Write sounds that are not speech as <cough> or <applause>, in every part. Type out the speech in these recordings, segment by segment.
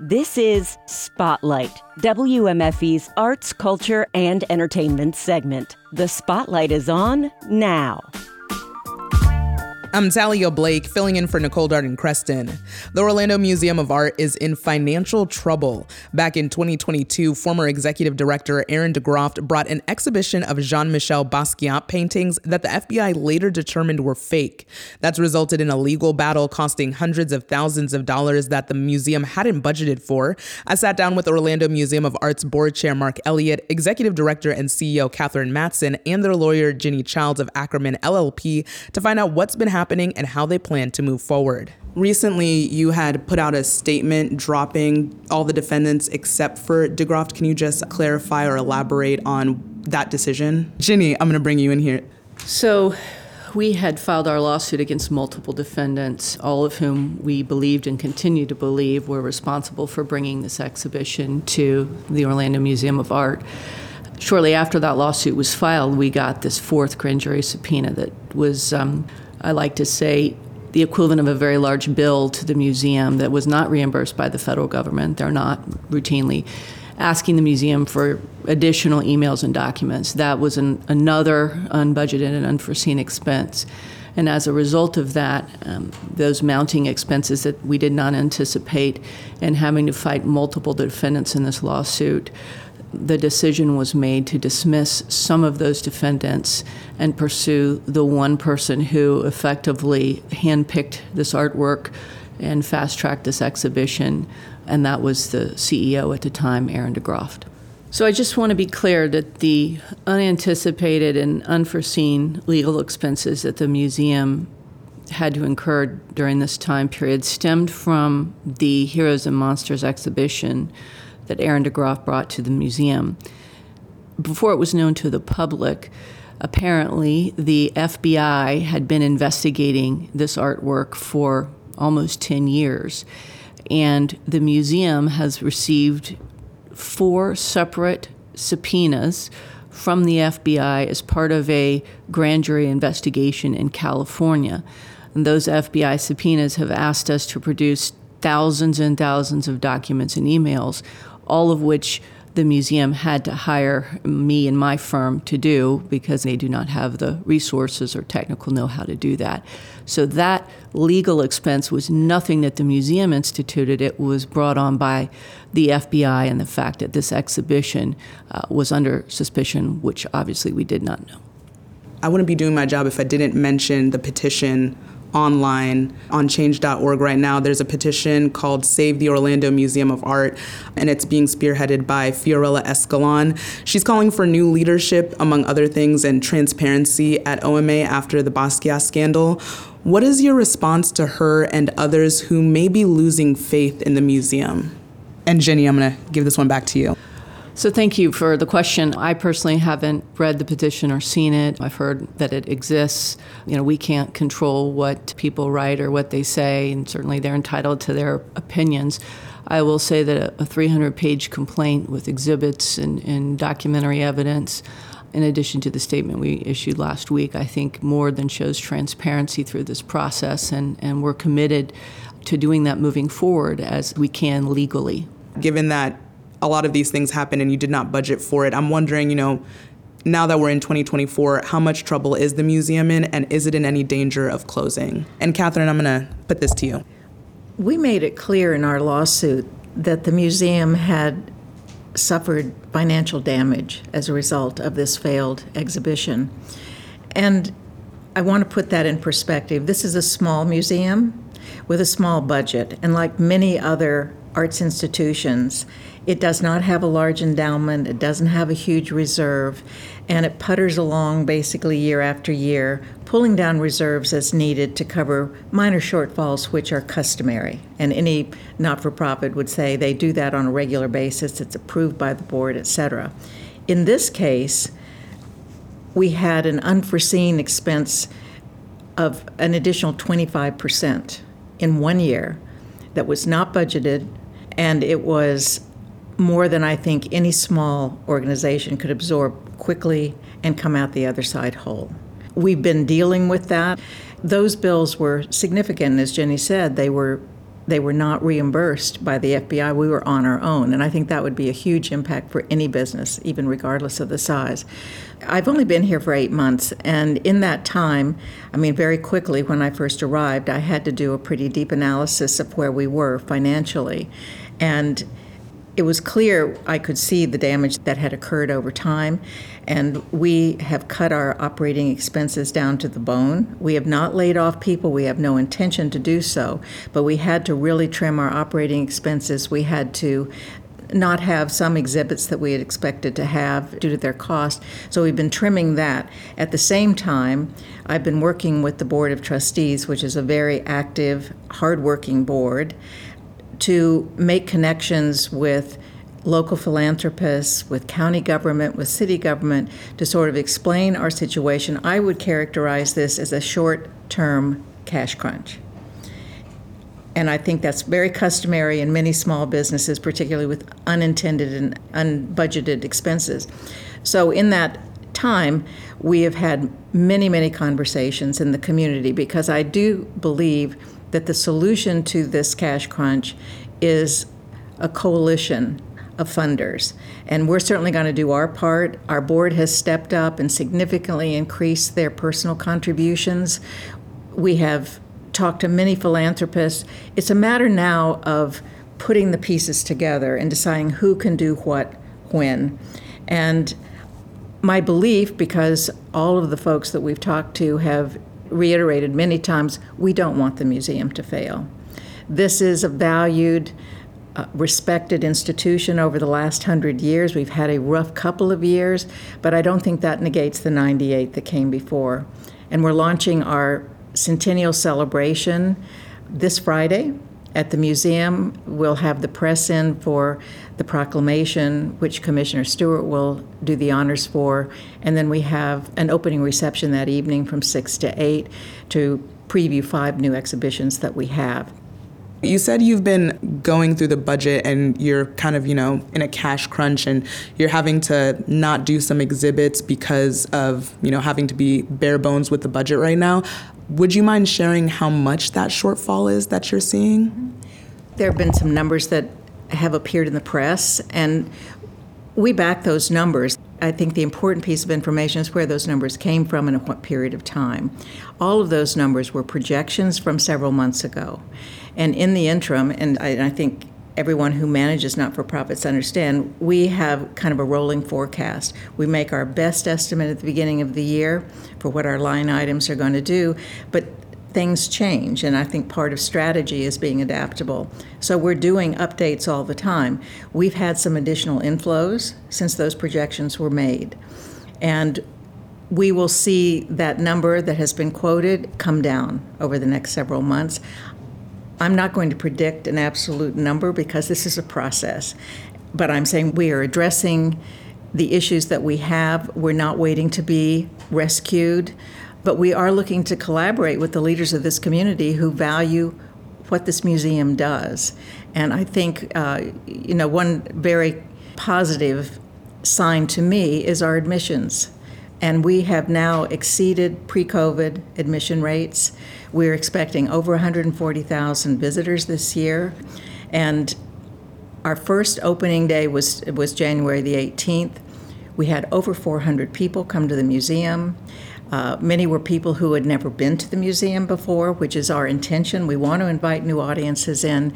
This is Spotlight, WMFE's arts, culture, and entertainment segment. The spotlight is on now. I'm Talia Blake, filling in for Nicole Darden Creston. The Orlando Museum of Art is in financial trouble. Back in 2022, former executive director Aaron DeGroft brought an exhibition of Jean Michel Basquiat paintings that the FBI later determined were fake. That's resulted in a legal battle costing hundreds of thousands of dollars that the museum hadn't budgeted for. I sat down with Orlando Museum of Art's board chair Mark Elliott, executive director and CEO Cameran Mason, and their lawyer Ginny Childs of Akerman LLP to find out what's been happening happening and how they plan to move forward. Recently, you had put out a statement dropping all the defendants except for DeGroft. Can you just clarify or elaborate on that decision? Ginny, I'm going to bring you in here. So, we had filed our lawsuit against multiple defendants, all of whom we believed and continue to believe were responsible for bringing this exhibition to the Orlando Museum of Art. Shortly after that lawsuit was filed, we got this fourth grand jury subpoena that was um, I like to say, the equivalent of a very large bill to the museum that was not reimbursed by the federal government. They're not routinely asking the museum for additional emails and documents. That was an, another unbudgeted and unforeseen expense. And as a result of that, um, those mounting expenses that we did not anticipate and having to fight multiple defendants in this lawsuit, the decision was made to dismiss some of those defendants and pursue the one person who effectively handpicked this artwork and fast tracked this exhibition, and that was the CEO at the time, Aaron DeGroft. So I just want to be clear that the unanticipated and unforeseen legal expenses that the museum had to incur during this time period stemmed from the Heroes and Monsters exhibition that Aaron DeGroft brought to the museum. Before it was known to the public, apparently the FBI had been investigating this artwork for almost 10 years. And the museum has received four separate subpoenas from the FBI as part of a grand jury investigation in California. And those FBI subpoenas have asked us to produce thousands and thousands of documents and emails all of which the museum had to hire me and my firm to do because they do not have the resources or technical know how to do that. So that legal expense was nothing that the museum instituted. It was brought on by the FBI and the fact that this exhibition uh, was under suspicion, which obviously we did not know. I wouldn't be doing my job if I didn't mention the petition online on change.org right now. There's a petition called Save the Orlando Museum of Art, and it's being spearheaded by Fiorella Escalon. She's calling for new leadership, among other things, and transparency at OMA after the Basquiat scandal. What is your response to her and others who may be losing faith in the museum? And Jenny, I'm going to give this one back to you. So, thank you for the question. I personally haven't read the petition or seen it. I've heard that it exists. You know, we can't control what people write or what they say, and certainly they're entitled to their opinions. I will say that a 300 page complaint with exhibits and, and documentary evidence in addition to the statement we issued last week, I think more than shows transparency through this process, and, and we're committed to doing that moving forward as we can legally. Given that a lot of these things happen and you did not budget for it. I'm wondering, you know, now that we're in 2024, how much trouble is the museum in and is it in any danger of closing? And Cameran, I'm going to put this to you. We made it clear in our lawsuit that the museum had suffered financial damage as a result of this failed exhibition. And I want to put that in perspective. This is a small museum with a small budget, and like many other arts institutions, it does not have a large endowment, it doesn't have a huge reserve, and it putters along basically year after year, pulling down reserves as needed to cover minor shortfalls which are customary. And any not for profit would say they do that on a regular basis, it's approved by the board, et cetera. In this case, we had an unforeseen expense of an additional 25% in one year that was not budgeted, and it was more than I think any small organization could absorb quickly and come out the other side whole. We've been dealing with that. Those bills were significant, as Jenny said. They were they were not reimbursed by the FBI. We were on our own. And I think that would be a huge impact for any business, even regardless of the size. I've only been here for eight months. And in that time, I mean, very quickly when I first arrived, I had to do a pretty deep analysis of where we were financially. And it was clear I could see the damage that had occurred over time, and we have cut our operating expenses down to the bone. We have not laid off people, we have no intention to do so, but we had to really trim our operating expenses. We had to not have some exhibits that we had expected to have due to their cost. So we've been trimming that. At the same time, I've been working with the Board of Trustees, which is a very active, hardworking board to make connections with local philanthropists, with county government, with city government to sort of explain our situation. I would characterize this as a short term cash crunch. And I think that's very customary in many small businesses, particularly with unintended and unbudgeted expenses. So, in that time, we have had many, many conversations in the community because I do believe that the solution to this cash crunch is a coalition of funders. And we're certainly going to do our part. Our board has stepped up and significantly increased their personal contributions. We have talked to many philanthropists. It's a matter now of putting the pieces together and deciding who can do what when. And my belief, because all of the folks that we've talked to have reiterated many times we don't want the museum to fail. This is a valued, uh, respected institution over the last hundred years. We've had a rough couple of years, but I don't think that negates the 98 that came before. And we're launching our centennial celebration this Friday at the museum. We'll have the press in for the proclamation, which Commissioner Stewart will do the honors for. And then we have an opening reception that evening from 6 to 8 to preview five new exhibitions that we have. You said you've been going through the budget and you're kind of, you know, in a cash crunch and you're having to not do some exhibits because of, you know, having to be bare bones with the budget right now. Would you mind sharing how much that shortfall is that you're seeing? Mm-hmm. There have been some numbers that have appeared in the press, and we back those numbers. I think the important piece of information is where those numbers came from and at what period of time. All of those numbers were projections from several months ago. And in the interim, and I, and I think everyone who manages not for profits understand, we have kind of a rolling forecast. We make our best estimate at the beginning of the year for what our line items are going to do, but things change, and I think part of strategy is being adaptable. So we're doing updates all the time. We've had some additional inflows since those projections were made. And we will see that number that has been quoted come down over the next several months. I'm not going to predict an absolute number because this is a process, but I'm saying we are addressing the issues that we have. We're not waiting to be rescued, but we are looking to collaborate with the leaders of this community who value what this museum does. And I think, uh, you know, one very positive sign to me is our admissions. And we have now exceeded pre COVID admission rates. We're expecting over 140,000 visitors this year. And our first opening day was, was January the 18th. We had over 400 people come to the museum. Uh, many were people who had never been to the museum before, which is our intention. We want to invite new audiences in.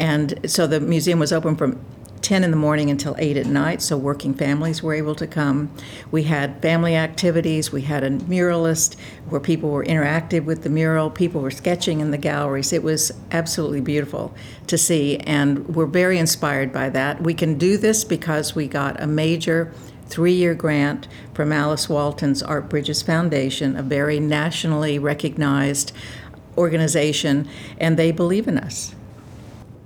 And so the museum was open from 10 in the morning until 8 at night, so working families were able to come. We had family activities. We had a muralist where people were interactive with the mural. People were sketching in the galleries. It was absolutely beautiful to see, and we're very inspired by that. We can do this because we got a major three year grant from Alice Walton's Art Bridges Foundation, a very nationally recognized organization, and they believe in us.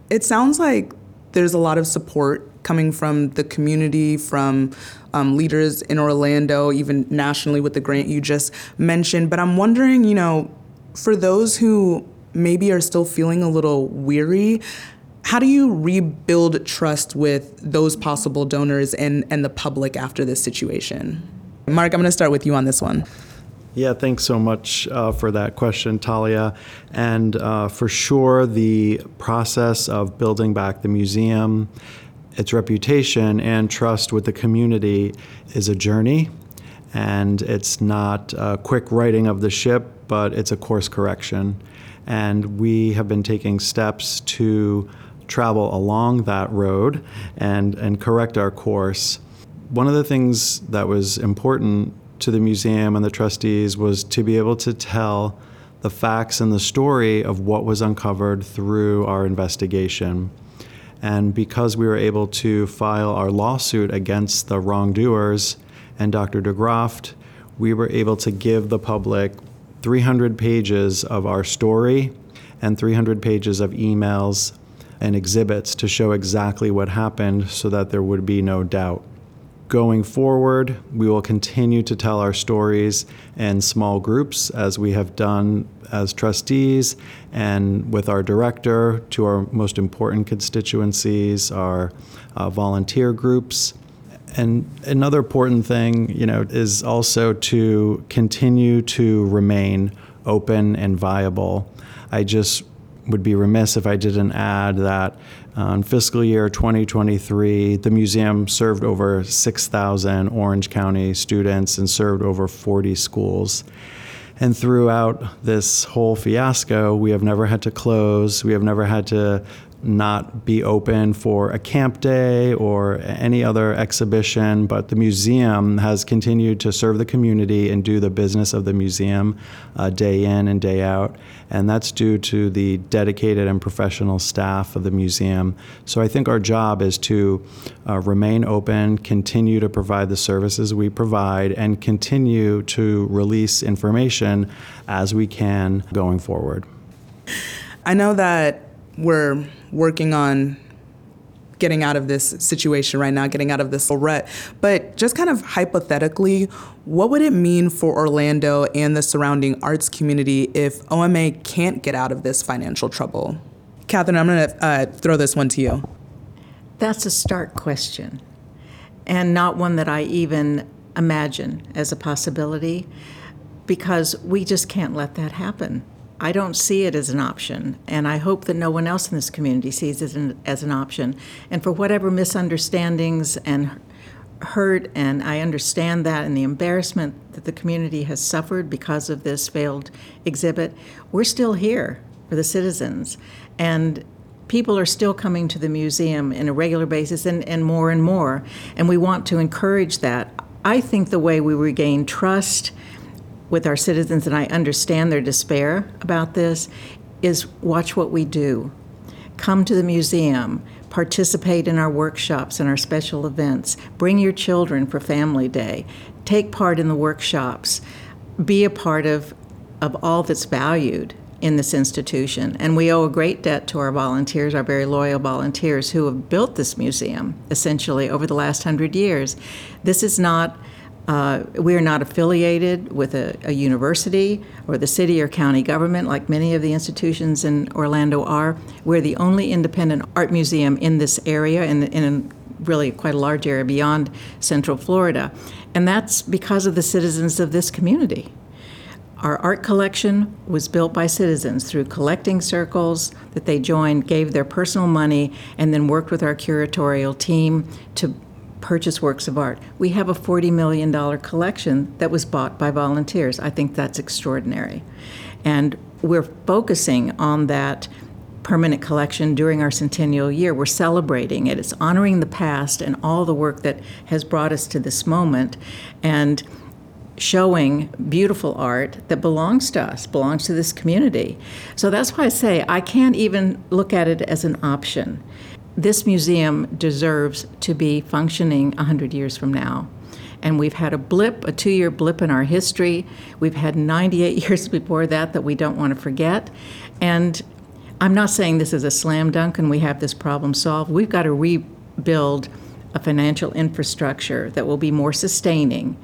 It sounds like there's a lot of support coming from the community, from um, leaders in Orlando, even nationally with the grant you just mentioned. But I'm wondering, you know, for those who maybe are still feeling a little weary, how do you rebuild trust with those possible donors and, and the public after this situation? Mark, I'm going to start with you on this one. Yeah, thanks so much uh, for that question, Talia. And uh, for sure, the process of building back the museum, its reputation, and trust with the community is a journey. And it's not a quick righting of the ship, but it's a course correction. And we have been taking steps to travel along that road and, and correct our course. One of the things that was important to the museum and the trustees was to be able to tell the facts and the story of what was uncovered through our investigation. And because we were able to file our lawsuit against the wrongdoers and Dr. DeGroft, we were able to give the public 300 pages of our story and 300 pages of emails and exhibits to show exactly what happened so that there would be no doubt. Going forward, we will continue to tell our stories in small groups as we have done as trustees and with our director to our most important constituencies, our uh, volunteer groups. And another important thing, you know, is also to continue to remain open and viable. I just would be remiss if I didn't add that uh, in fiscal year 2023, the museum served over 6,000 Orange County students and served over 40 schools. And throughout this whole fiasco, we have never had to close. We have never had to not be open for a camp day or any other exhibition, but the museum has continued to serve the community and do the business of the museum uh, day in and day out. And that's due to the dedicated and professional staff of the museum. So I think our job is to uh, remain open, continue to provide the services we provide, and continue to release information as we can going forward. I know that we're working on getting out of this situation right now, getting out of this rut. But just kind of hypothetically, what would it mean for Orlando and the surrounding arts community if OMA can't get out of this financial trouble? Cameran, I'm going to uh, throw this one to you. That's a stark question, and not one that I even imagine as a possibility, because we just can't let that happen. I don't see it as an option, and I hope that no one else in this community sees it as an option. And for whatever misunderstandings and hurt, and I understand that, and the embarrassment that the community has suffered because of this failed exhibit, we're still here for the citizens. And people are still coming to the museum in a regular basis and, and more and more. And we want to encourage that. I think the way we regain trust with our citizens, and I understand their despair about this, is watch what we do. Come to the museum, participate in our workshops and our special events, bring your children for Family Day, take part in the workshops, be a part of, of all that's valued in this institution. And we owe a great debt to our volunteers, our very loyal volunteers who have built this museum essentially over the last hundred years. This is not uh, we are not affiliated with a, a, university or the city or county government like many of the institutions in Orlando are. We're the only independent art museum in this area and in, in really quite a large area beyond Central Florida. And that's because of the citizens of this community. Our art collection was built by citizens through collecting circles that they joined, gave their personal money, and then worked with our curatorial team to purchase works of art. We have a $40 million collection that was bought by volunteers. I think that's extraordinary. And we're focusing on that permanent collection during our centennial year. We're celebrating it. It's honoring the past and all the work that has brought us to this moment and showing beautiful art that belongs to us, belongs to this community. So that's why I say I can't even look at it as an option this museum deserves to be functioning 100 years from now. And we've had a blip, a two year blip in our history. We've had 98 <laughs> years before that that we don't want to forget. And I'm not saying this is a slam dunk and we have this problem solved. We've got to rebuild a financial infrastructure that will be more sustaining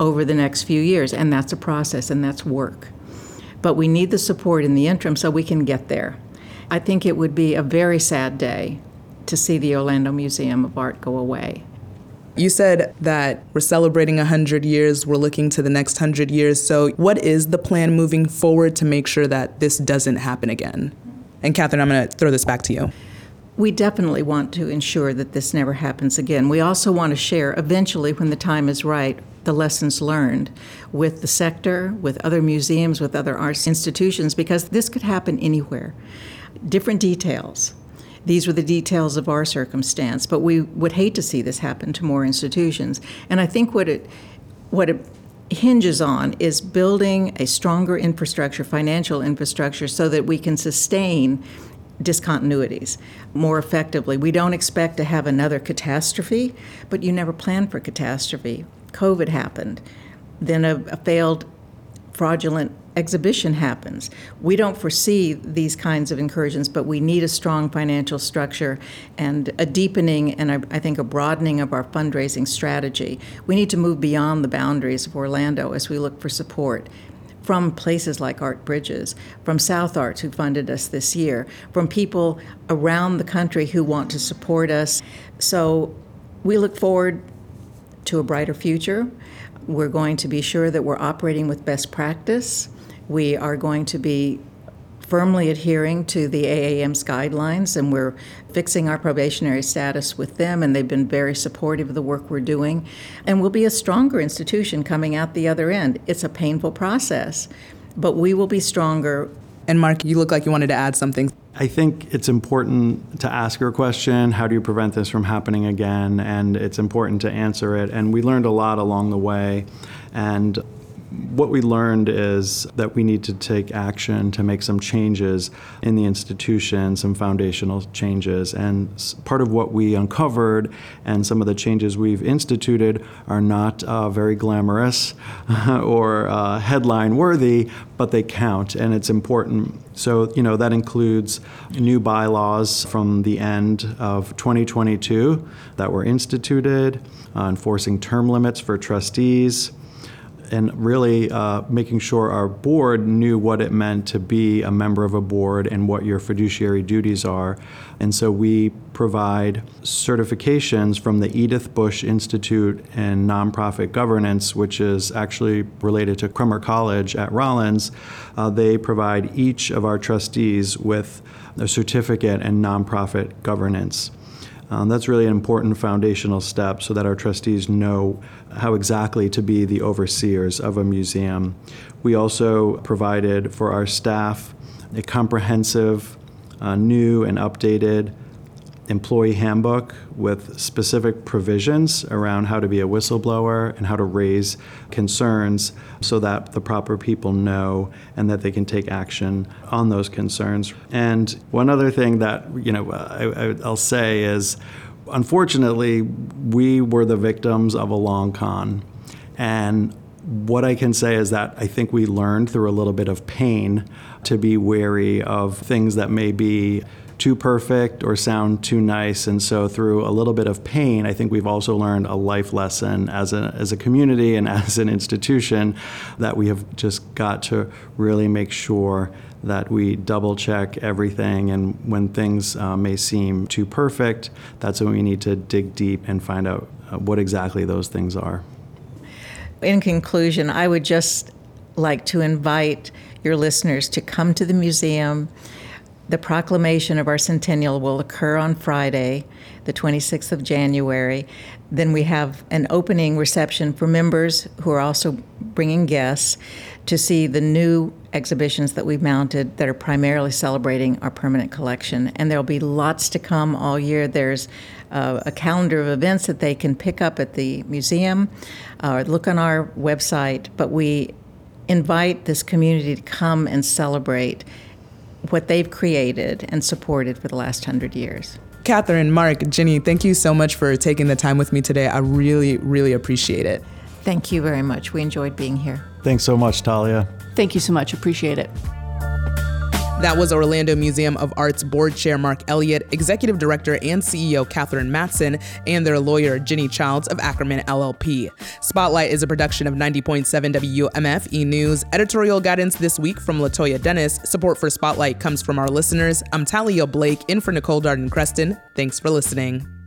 over the next few years. And that's a process and that's work. But we need the support in the interim so we can get there. I think it would be a very sad day to see the Orlando Museum of Art go away. You said that we're celebrating 100 years, we're looking to the next 100 years. So, what is the plan moving forward to make sure that this doesn't happen again? And Cameran, I'm going to throw this back to you. We definitely want to ensure that this never happens again. We also want to share, eventually, when the time is right, the lessons learned with the sector, with other museums, with other arts institutions, because this could happen anywhere. Different details. These were the details of our circumstance, but we would hate to see this happen to more institutions. And I think what it what it hinges on is building a stronger infrastructure, financial infrastructure, so that we can sustain discontinuities more effectively. We don't expect to have another catastrophe, but you never plan for catastrophe. COVID happened, then a, a failed fraudulent exhibition happens. We don't foresee these kinds of incursions, but we need a strong financial structure and a deepening and a, I think a broadening of our fundraising strategy. We need to move beyond the boundaries of Orlando as we look for support from places like Art Bridges, from South Arts, who funded us this year, from people around the country who want to support us. So we look forward to a brighter future. We're going to be sure that we're operating with best practice. We are going to be firmly adhering to the AAM's guidelines, and we're fixing our probationary status with them, and they've been very supportive of the work we're doing. And we'll be a stronger institution coming out the other end. It's a painful process, but we will be stronger. And Mark, you look like you wanted to add something. I think it's important to ask your question how do you prevent this from happening again? And it's important to answer it. And we learned a lot along the way. And what we learned is that we need to take action to make some changes in the institution, some foundational changes. And part of what we uncovered and some of the changes we've instituted are not uh, very glamorous <laughs> or uh, headline worthy, but they count and it's important. So, you know, that includes new bylaws from the end of 2022 that were instituted, uh, enforcing term limits for trustees and really uh, making sure our board knew what it meant to be a member of a board and what your fiduciary duties are. And so we provide certifications from the Edyth Bush Institute in Nonprofit Governance, which is actually related to Crummer College at Rollins. Uh, they provide each of our trustees with a certificate in nonprofit governance. Um, that's really an important foundational step so that our trustees know how exactly to be the overseers of a museum. We also provided for our staff a comprehensive, uh, new, and updated employee handbook with specific provisions around how to be a whistleblower and how to raise concerns so that the proper people know and that they can take action on those concerns. And one other thing that you know I, I'll say is unfortunately we were the victims of a long con and what I can say is that I think we learned through a little bit of pain to be wary of things that may be too perfect or sound too nice. And so, through a little bit of pain, I think we've also learned a life lesson as a, as a community and <laughs> as an institution that we have just got to really make sure that we double check everything. And when things uh, may seem too perfect, that's when we need to dig deep and find out uh, what exactly those things are. In conclusion, I would just like to invite your listeners to come to the museum the proclamation of our centennial will occur on Friday, the 26th of January. Then we have an opening reception for members who are also bringing guests to see the new exhibitions that we've mounted that are primarily celebrating our permanent collection. And there'll be lots to come all year. There's uh, a calendar of events that they can pick up at the museum or look on our website. But we invite this community to come and celebrate what they've created and supported for the last hundred years. Cameran, Mark, Ginny, thank you so much for taking the time with me today. I really, really appreciate it. Thank you very much. We enjoyed being here. Thanks so much, Talia. Thank you so much. Appreciate it. That was Orlando Museum of Art's board chair Mark Elliott, executive director and CEO Cameran Mason, and their lawyer Ginny Childs of Akerman LLP. Spotlight is a production of 90.7 WMF E News. Editorial guidance this week from Latoya Dennis. Support for Spotlight comes from our listeners. I'm Talia Blake in for Nicole Darden Creston. Thanks for listening.